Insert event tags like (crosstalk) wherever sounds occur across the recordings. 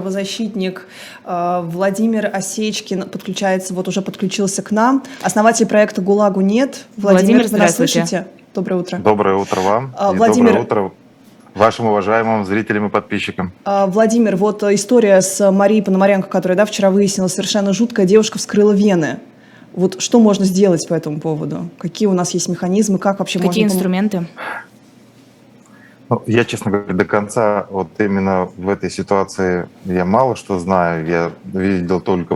правозащитник э, Владимир Осечкин подключается, вот уже подключился к нам. Основатель проекта «ГУЛАГу нет». Владимир, Владимир вы нас слышите? Доброе утро. Доброе утро вам. А, Владимир... доброе утро вашим уважаемым зрителям и подписчикам. А, Владимир, вот история с Марией Пономаренко, которая да, вчера выяснила совершенно жуткая. Девушка вскрыла вены. Вот что можно сделать по этому поводу? Какие у нас есть механизмы? Как вообще Какие можно... инструменты? Ну, я, честно говоря, до конца вот именно в этой ситуации я мало что знаю. Я видел только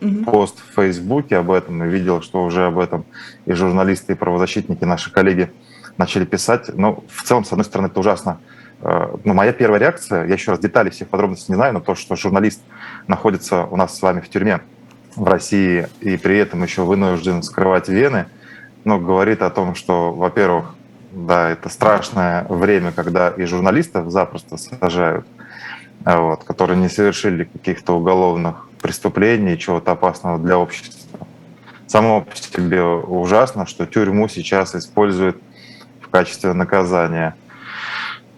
угу. пост в Фейсбуке об этом и видел, что уже об этом и журналисты, и правозащитники, наши коллеги начали писать. Но в целом, с одной стороны, это ужасно. Э, ну, моя первая реакция, я еще раз детали всех подробностей не знаю, но то, что журналист находится у нас с вами в тюрьме в России и при этом еще вынужден скрывать вены, ну, говорит о том, что, во-первых, да, это страшное время, когда и журналистов запросто сажают, а вот, которые не совершили каких-то уголовных преступлений, чего-то опасного для общества. Само по себе ужасно, что тюрьму сейчас используют в качестве наказания.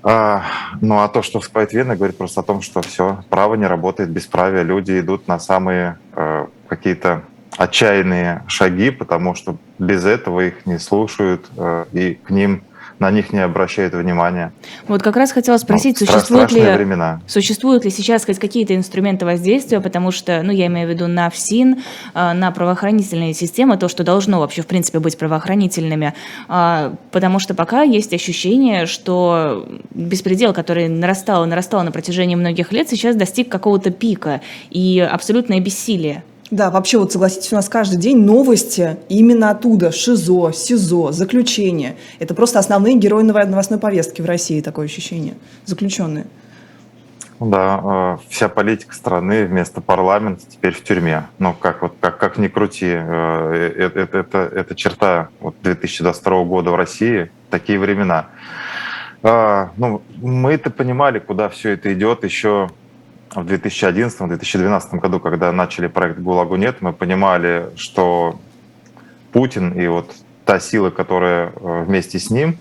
А, ну а то, что вспает вены, говорит просто о том, что все, право не работает, бесправие, люди идут на самые э, какие-то отчаянные шаги, потому что без этого их не слушают э, и к ним на них не обращают внимания. Вот как раз хотела спросить, ну, существуют, ли, времена. существуют ли сейчас хоть какие-то инструменты воздействия, потому что, ну, я имею в виду на ФСИН, э, на правоохранительные системы, то, что должно вообще, в принципе, быть правоохранительными, э, потому что пока есть ощущение, что беспредел, который нарастал и нарастал на протяжении многих лет, сейчас достиг какого-то пика и абсолютное бессилие. Да, вообще вот согласитесь, у нас каждый день новости именно оттуда, ШИЗО, СИЗО, заключение. Это просто основные герои новостной повестки в России, такое ощущение, заключенные. Да, э, вся политика страны вместо парламента теперь в тюрьме. Ну, как, вот, как, как ни крути, э, это, это, это, это черта вот 2022 года в России, такие времена. А, ну, мы это понимали, куда все это идет еще в 2011-2012 году, когда начали проект «ГУЛАГу нет», мы понимали, что Путин и вот та сила, которая э, вместе с ним,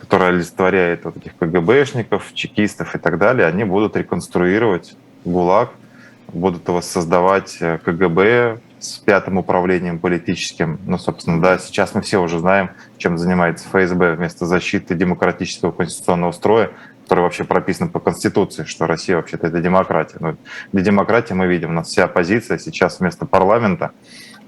которая олицетворяет вот этих КГБшников, чекистов и так далее, они будут реконструировать ГУЛАГ, будут его создавать э, КГБ с пятым управлением политическим. Ну, собственно, да, сейчас мы все уже знаем, чем занимается ФСБ вместо защиты демократического конституционного строя который вообще прописан по Конституции, что Россия вообще-то это демократия. Но для демократии мы видим, у нас вся оппозиция сейчас вместо парламента,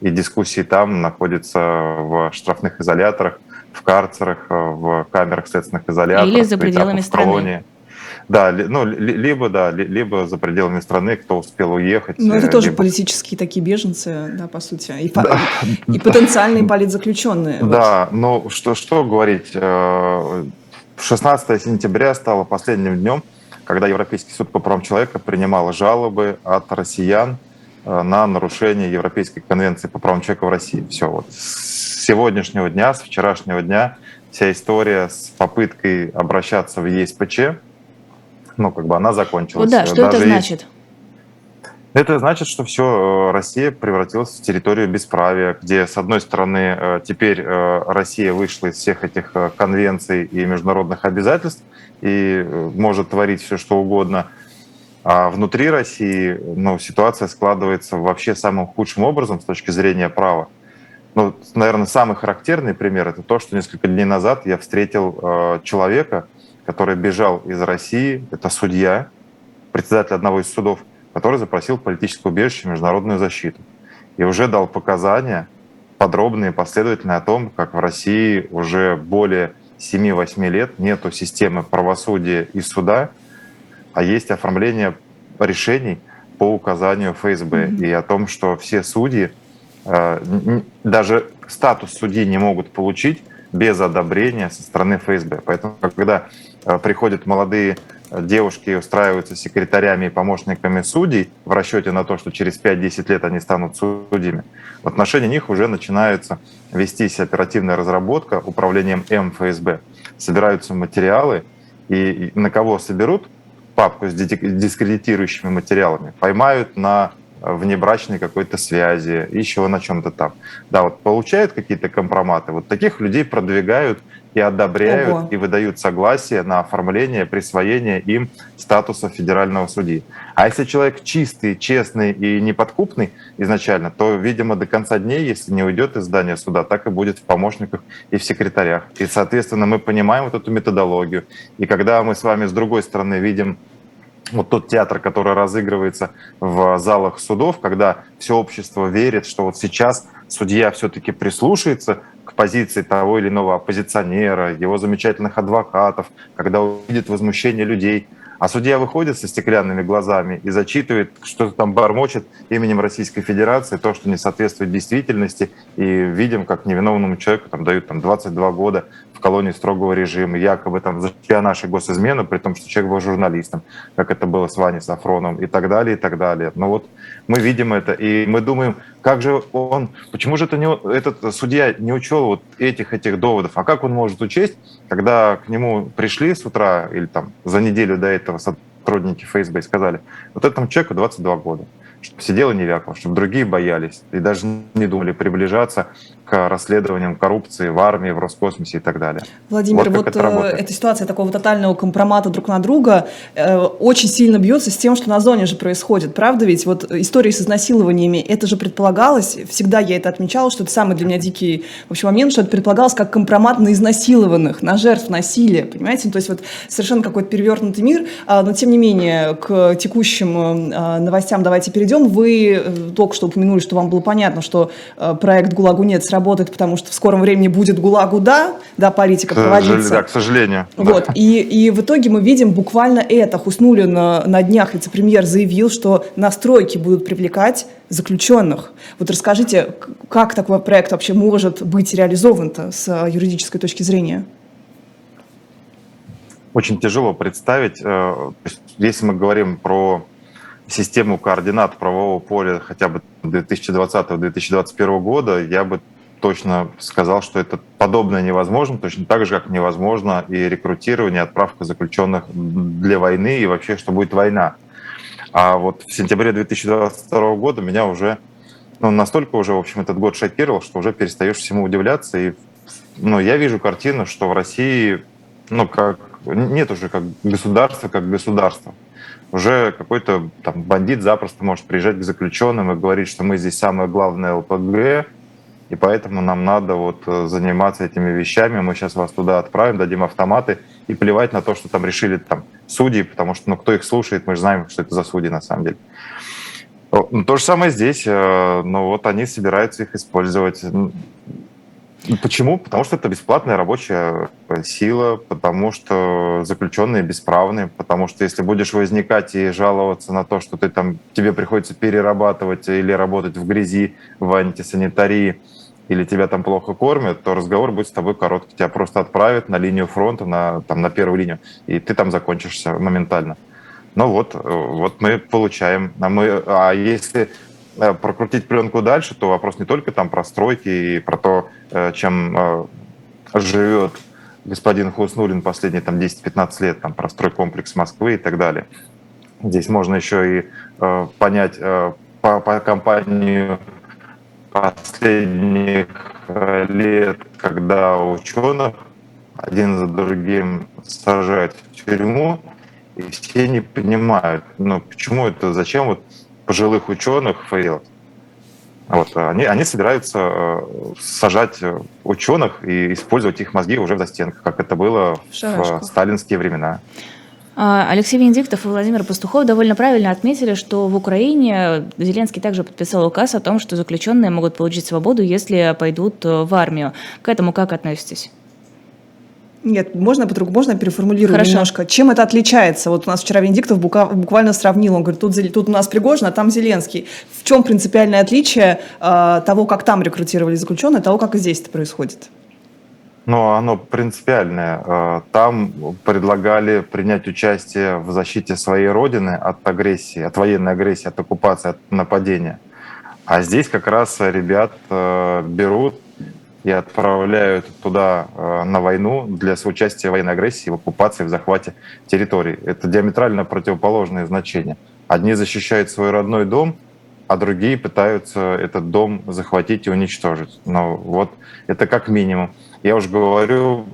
и дискуссии там находятся в штрафных изоляторах, в карцерах, в камерах следственных изоляторов. Или за пределами страны. Да, ну, либо, да, либо за пределами страны, кто успел уехать. Ну, это тоже либо... политические такие беженцы, да, по сути, и, да. и потенциальные политзаключенные. Да, вот. ну, что, что говорить, э, 16 сентября стало последним днем, когда Европейский суд по правам человека принимал жалобы от россиян э, на нарушение Европейской конвенции по правам человека в России. Все, вот с сегодняшнего дня, с вчерашнего дня вся история с попыткой обращаться в ЕСПЧ, ну, как бы она закончилась. О, да, что Даже это значит? Это значит, что все, э, Россия превратилась в территорию бесправия, где, с одной стороны, э, теперь э, Россия вышла из всех этих конвенций и международных обязательств и может творить все, что угодно, а внутри России ну, ситуация складывается вообще самым худшим образом с точки зрения права. Ну, наверное, самый характерный пример – это то, что несколько дней назад я встретил человека, который бежал из России, это судья, председатель одного из судов, который запросил политическое убежище и международную защиту. И уже дал показания подробные, последовательные о том, как в России уже более 7-8 лет нету системы правосудия и суда, а есть оформление решений по указанию ФСБ. Mm-hmm. И о том, что все судьи э, даже статус судьи не могут получить без одобрения со стороны ФСБ. Поэтому, когда э, приходят молодые девушки устраиваются секретарями и помощниками судей в расчете на то, что через 5-10 лет они станут судьями, в отношении них уже начинается вестись оперативная разработка управлением МФСБ. Собираются материалы, и на кого соберут папку с дискредитирующими материалами, поймают на внебрачной какой-то связи, еще на чем-то там. Да, вот получают какие-то компроматы, вот таких людей продвигают и одобряют, Ого. и выдают согласие на оформление, присвоение им статуса федерального судьи. А если человек чистый, честный и неподкупный изначально, то, видимо, до конца дней, если не уйдет из здания суда, так и будет в помощниках и в секретарях. И, соответственно, мы понимаем вот эту методологию. И когда мы с вами с другой стороны видим вот тот театр, который разыгрывается в залах судов, когда все общество верит, что вот сейчас судья все-таки прислушается к позиции того или иного оппозиционера, его замечательных адвокатов, когда увидит возмущение людей – а судья выходит со стеклянными глазами и зачитывает, что-то там бормочет именем Российской Федерации, то, что не соответствует действительности. И видим, как невиновному человеку там, дают там, 22 года в колонии строгого режима, якобы там за шпионаж и госизмену, при том, что человек был журналистом, как это было с Ваней Сафроновым и так далее, и так далее. Но вот мы видим это, и мы думаем, как же он, почему же это не, этот судья не учел вот этих, этих доводов, а как он может учесть, когда к нему пришли с утра или там за неделю до этого сотрудники ФСБ и сказали, вот этому человеку 22 года чтобы сидел и не вякал, чтобы другие боялись и даже не думали приближаться к расследованиям коррупции в армии, в Роскосмосе и так далее. Владимир, вот, вот э, эта ситуация такого тотального компромата друг на друга э, очень сильно бьется с тем, что на зоне же происходит, правда ведь? Вот истории с изнасилованиями, это же предполагалось, всегда я это отмечала, что это самый для меня дикий вообще момент, что это предполагалось как компромат на изнасилованных, на жертв насилия, понимаете? Ну, то есть вот совершенно какой-то перевернутый мир, а, но тем не менее к текущим э, новостям давайте перейдем перейдем. Вы э, только что упомянули, что вам было понятно, что э, проект «ГУЛАГу нет» сработает, потому что в скором времени будет «ГУЛАГу да», да, политика проводится. Да, к сожалению. Вот, да. и, и в итоге мы видим буквально это. Хуснулин на, на днях вице-премьер заявил, что настройки будут привлекать заключенных. Вот расскажите, как такой проект вообще может быть реализован-то с э, юридической точки зрения? Очень тяжело представить, если мы говорим про систему координат правового поля хотя бы 2020-2021 года, я бы точно сказал, что это подобное невозможно, точно так же, как невозможно и рекрутирование, отправка заключенных для войны и вообще, что будет война. А вот в сентябре 2022 года меня уже ну, настолько уже, в общем, этот год шокировал, что уже перестаешь всему удивляться. И ну, я вижу картину, что в России ну, как, нет уже как государства, как государства уже какой-то там бандит запросто может приезжать к заключенным и говорить, что мы здесь самое главное ЛПГ, и поэтому нам надо вот э, заниматься этими вещами, мы сейчас вас туда отправим, дадим автоматы, и плевать на то, что там решили там судьи, потому что ну, кто их слушает, мы же знаем, что это за судьи на самом деле. Ну, то же самое здесь, э, но вот они собираются их использовать. Почему? Потому что это бесплатная рабочая э, сила, потому что заключенные бесправные, потому что если будешь возникать и жаловаться на то, что ты там, тебе приходится перерабатывать или работать в грязи, в антисанитарии, или тебя там плохо кормят, то разговор будет с тобой короткий. Тебя просто отправят на линию фронта, на, там, на первую линию, и ты там закончишься моментально. Ну вот, э, вот мы получаем. А, мы, а если прокрутить пленку дальше, то вопрос не только там про стройки и про то, э, чем э, живет господин Хуснулин последние там 10-15 лет, там про стройкомплекс Москвы и так далее. Здесь можно еще и э, понять э, по, по компанию последних лет, когда ученых один за другим сажают в тюрьму, и все не понимают, ну почему это, зачем вот пожилых ученых фейлов. Вот, они, они собираются э, сажать ученых и использовать их мозги уже в застенках, как это было Шарашко. в сталинские времена. А, Алексей Венедиктов и Владимир Пастухов довольно правильно отметили, что в Украине Зеленский также подписал указ о том, что заключенные могут получить свободу, если пойдут в армию. К этому как относитесь? Нет, можно по-другому, можно переформулировать Хорошо. немножко. Чем это отличается? Вот у нас вчера Венедиктов буквально сравнил, он говорит, тут, тут у нас Пригожин, а там Зеленский. В чем принципиальное отличие э, того, как там рекрутировали заключенные, того, как и здесь это происходит? Ну, оно принципиальное. Э, там предлагали принять участие в защите своей родины от агрессии, от военной агрессии, от оккупации, от нападения. А здесь как раз ребят э, берут и отправляют туда э, на войну для соучастия в военной агрессии, в оккупации, в захвате территорий. Это диаметрально противоположные значения. Одни защищают свой родной дом, а другие пытаются этот дом захватить и уничтожить. Ну, вот это как минимум. Я уже говорю,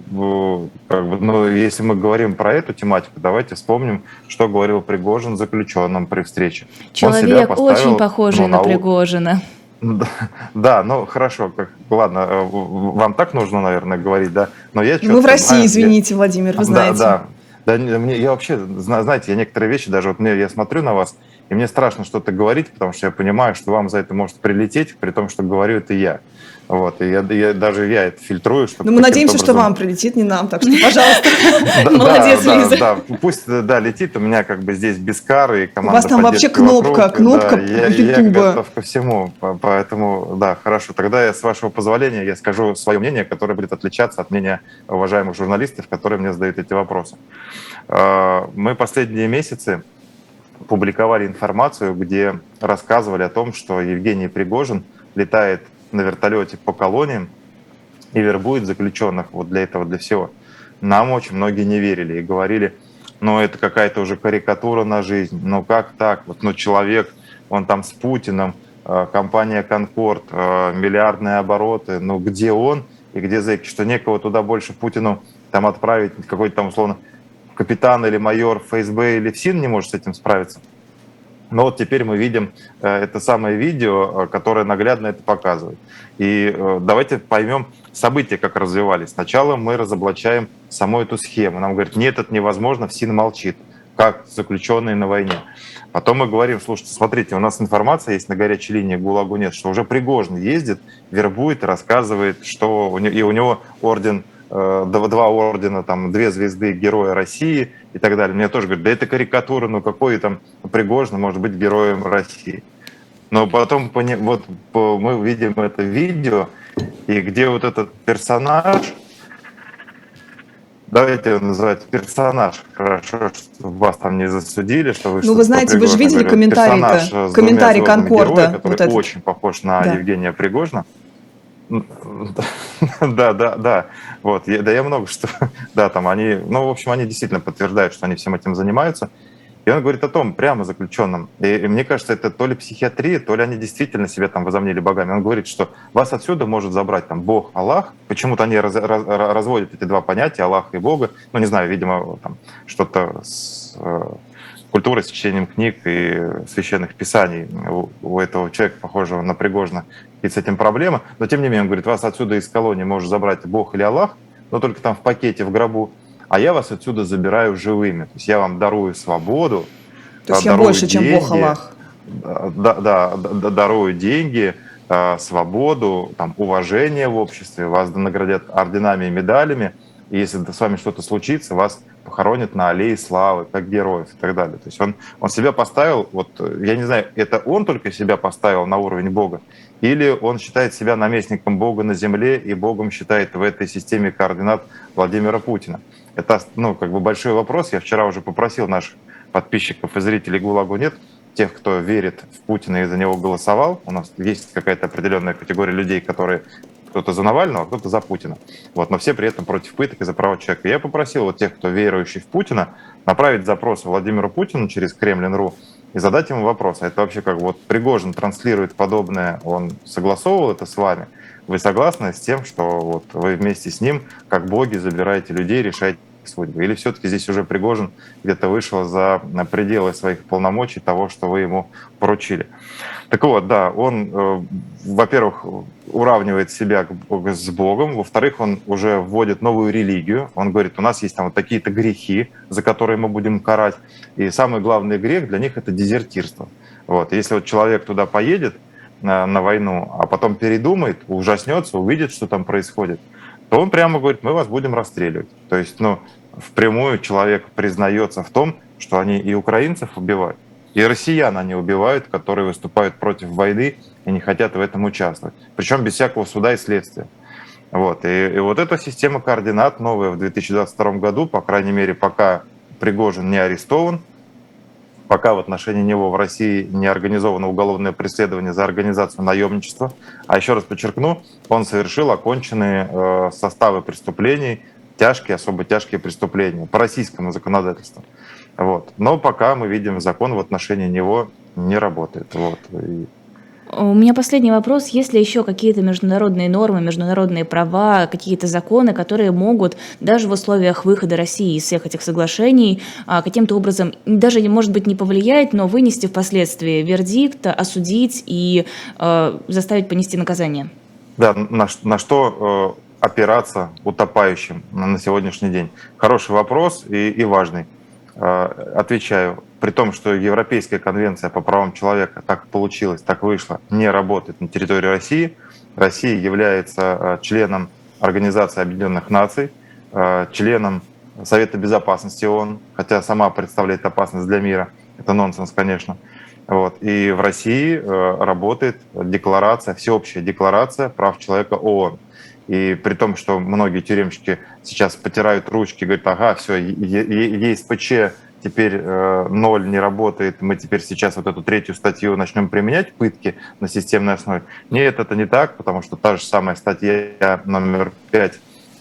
как бы, ну, если мы говорим про эту тематику, давайте вспомним, что говорил Пригожин заключенным при встрече. Человек очень похожий ну, на, на Пригожина. Да, да, ну хорошо, как, ладно, э, вам так нужно, наверное, говорить, да, но я Мы в России, знаю, извините, я, Владимир, вы знаете. Да, да, да, мне, я вообще, знаете, я некоторые вещи, даже вот мне, я смотрю на вас, и мне страшно что-то говорить, потому что я понимаю, что вам за это может прилететь, при том, что говорю это я. Вот, и я, я, даже я это фильтрую. Чтобы Но мы надеемся, образом... что вам прилетит, не нам, так что, (laughs) пожалуйста, молодец, Лиза. Да, пусть, да, летит, у меня как бы здесь без кары, и команда У вас там вообще кнопка, кнопка Я готов ко всему, поэтому, да, хорошо. Тогда я, с вашего позволения, я скажу свое мнение, которое будет отличаться от мнения уважаемых журналистов, которые мне задают эти вопросы. А, мы последние месяцы публиковали информацию, где рассказывали о том, что Евгений Пригожин летает на вертолете по колониям и вербует заключенных вот для этого, для всего. Нам очень многие не верили и говорили, ну это какая-то уже карикатура на жизнь, ну как так, вот ну человек, он там с Путиным, э, компания «Конкорд», э, миллиардные обороты, ну где он и где зэки, что некого туда больше Путину там отправить, какой-то там условно капитан или майор ФСБ или ФСИН не может с этим справиться. Но вот теперь мы видим э, это самое видео, э, которое наглядно это показывает. И э, давайте поймем события, как развивались. Сначала мы разоблачаем саму эту схему. Нам говорят, нет, это невозможно, ФСИН молчит, как заключенные на войне. Потом мы говорим, слушайте, смотрите, у нас информация есть на горячей линии ГУЛАГу нет, что уже Пригожин ездит, вербует, рассказывает, что у него, и у него орден два ордена, там, две звезды Героя России и так далее. Мне тоже говорят, да это карикатура, ну какой там Пригожин может быть героем России. Но потом вот мы видим это видео, и где вот этот персонаж, давайте его называть персонаж, хорошо, что вас там не засудили, что вы Ну, вы знаете, вы же видели комментарий комментарий Конкорда. Который вот очень похож на да. Евгения Пригожина. (laughs) Да, да, да. Вот, я, да, я много что, (laughs) да, там они, ну, в общем, они действительно подтверждают, что они всем этим занимаются. И он говорит о том, прямо заключенным. И, и мне кажется, это то ли психиатрия, то ли они действительно себя там возомнили богами. Он говорит, что вас отсюда может забрать там Бог, Аллах. Почему-то они раз, раз, разводят эти два понятия, Аллах и Бога. Ну, не знаю, видимо, там что-то с э, культурой, с чтением книг и священных писаний у, у этого человека, похожего на Пригожина, и с этим проблема. Но тем не менее, он говорит, вас отсюда из колонии может забрать Бог или Аллах, но только там в пакете, в гробу, а я вас отсюда забираю живыми. То есть я вам дарую свободу, То есть я больше, деньги, чем Бог Аллах. Да, да, да, дарую деньги, а, свободу, там, уважение в обществе, вас наградят орденами и медалями, и если с вами что-то случится, вас похоронят на аллее славы, как героев и так далее. То есть он, он себя поставил, вот я не знаю, это он только себя поставил на уровень Бога, или он считает себя наместником Бога на земле, и Богом считает в этой системе координат Владимира Путина. Это ну, как бы большой вопрос. Я вчера уже попросил наших подписчиков и зрителей ГУЛАГу нет, тех, кто верит в Путина и за него голосовал. У нас есть какая-то определенная категория людей, которые кто-то за Навального, а кто-то за Путина. Вот, но все при этом против пыток и за права человека. Я попросил вот тех, кто верующий в Путина, направить запрос Владимиру Путину через Кремлин.ру и задать ему вопрос, а это вообще как вот Пригожин транслирует подобное, он согласовывал это с вами? Вы согласны с тем, что вот вы вместе с ним, как боги, забираете людей, решаете судьбы? Или все-таки здесь уже Пригожин где-то вышел за пределы своих полномочий того, что вы ему поручили? Так вот, да, он, э, во-первых, уравнивает себя с Богом, во-вторых, он уже вводит новую религию. Он говорит, у нас есть там вот такие-то грехи, за которые мы будем карать. И самый главный грех для них это дезертирство. Вот. Если вот человек туда поедет на, на войну, а потом передумает, ужаснется, увидит, что там происходит, то он прямо говорит, мы вас будем расстреливать. То есть, ну, впрямую человек признается в том, что они и украинцев убивают, и россиян они убивают, которые выступают против войны и не хотят в этом участвовать. Причем без всякого суда и следствия. Вот. И, и вот эта система координат новая в 2022 году, по крайней мере, пока Пригожин не арестован, пока в отношении него в России не организовано уголовное преследование за организацию наемничества. А еще раз подчеркну, он совершил оконченные э, составы преступлений, тяжкие, особо тяжкие преступления по российскому законодательству. Вот. Но пока мы видим, закон в отношении него не работает. Вот. И У меня последний вопрос. Есть ли еще какие-то международные нормы, международные права, какие-то законы, которые могут даже в условиях выхода России из всех этих соглашений а, каким-то образом, даже, может быть, не повлиять, но вынести впоследствии вердикт, осудить и э, заставить понести наказание? Да, на, на что э, опираться утопающим на сегодняшний день? Хороший вопрос и, и важный. Э, отвечаю, при том, что Европейская конвенция по правам человека так получилось, так вышло, не работает на территории России. Россия является э, членом Организации Объединенных Наций, э, членом Совета Безопасности ООН, хотя сама представляет опасность для мира. Это нонсенс, конечно. Вот. И в России работает декларация, всеобщая декларация прав человека ООН. И при том, что многие тюремщики сейчас потирают ручки, говорят, ага, все, ЕСПЧ теперь э, ноль не работает, мы теперь сейчас вот эту третью статью начнем применять, пытки на системной основе. Нет, это не так, потому что та же самая статья номер пять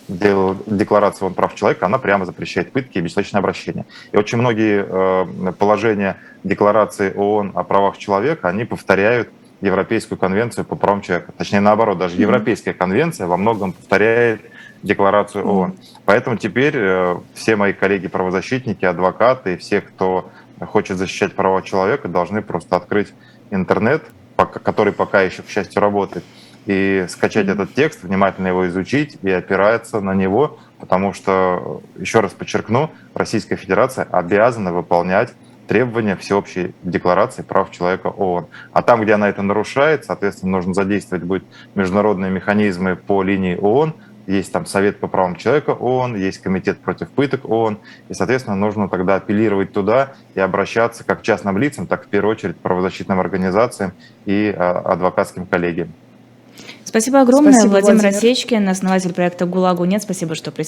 Декларации прав человека, она прямо запрещает пытки и бессрочное обращение. И очень многие э, положения Декларации ООН о правах человека, они повторяют Европейскую конвенцию по правам человека. Точнее, наоборот, даже Европейская конвенция во многом повторяет Декларацию ООН. Поэтому теперь э, все мои коллеги-правозащитники, адвокаты и все, кто хочет защищать права человека, должны просто открыть интернет, который пока еще, к счастью, работает, и скачать этот текст, внимательно его изучить и опираться на него, потому что, еще раз подчеркну, Российская Федерация обязана выполнять требования Всеобщей декларации прав человека ООН. А там, где она это нарушает, соответственно, нужно задействовать будет международные механизмы по линии ООН, есть там Совет по правам человека ООН, есть Комитет против пыток ООН, и, соответственно, нужно тогда апеллировать туда и обращаться как к частным лицам, так в первую очередь к правозащитным организациям и а, адвокатским коллегиям. Спасибо огромное, Спасибо, Владимир, Владимир Осечкин, основатель проекта «ГУЛАГу нет». Спасибо, что присутствовали.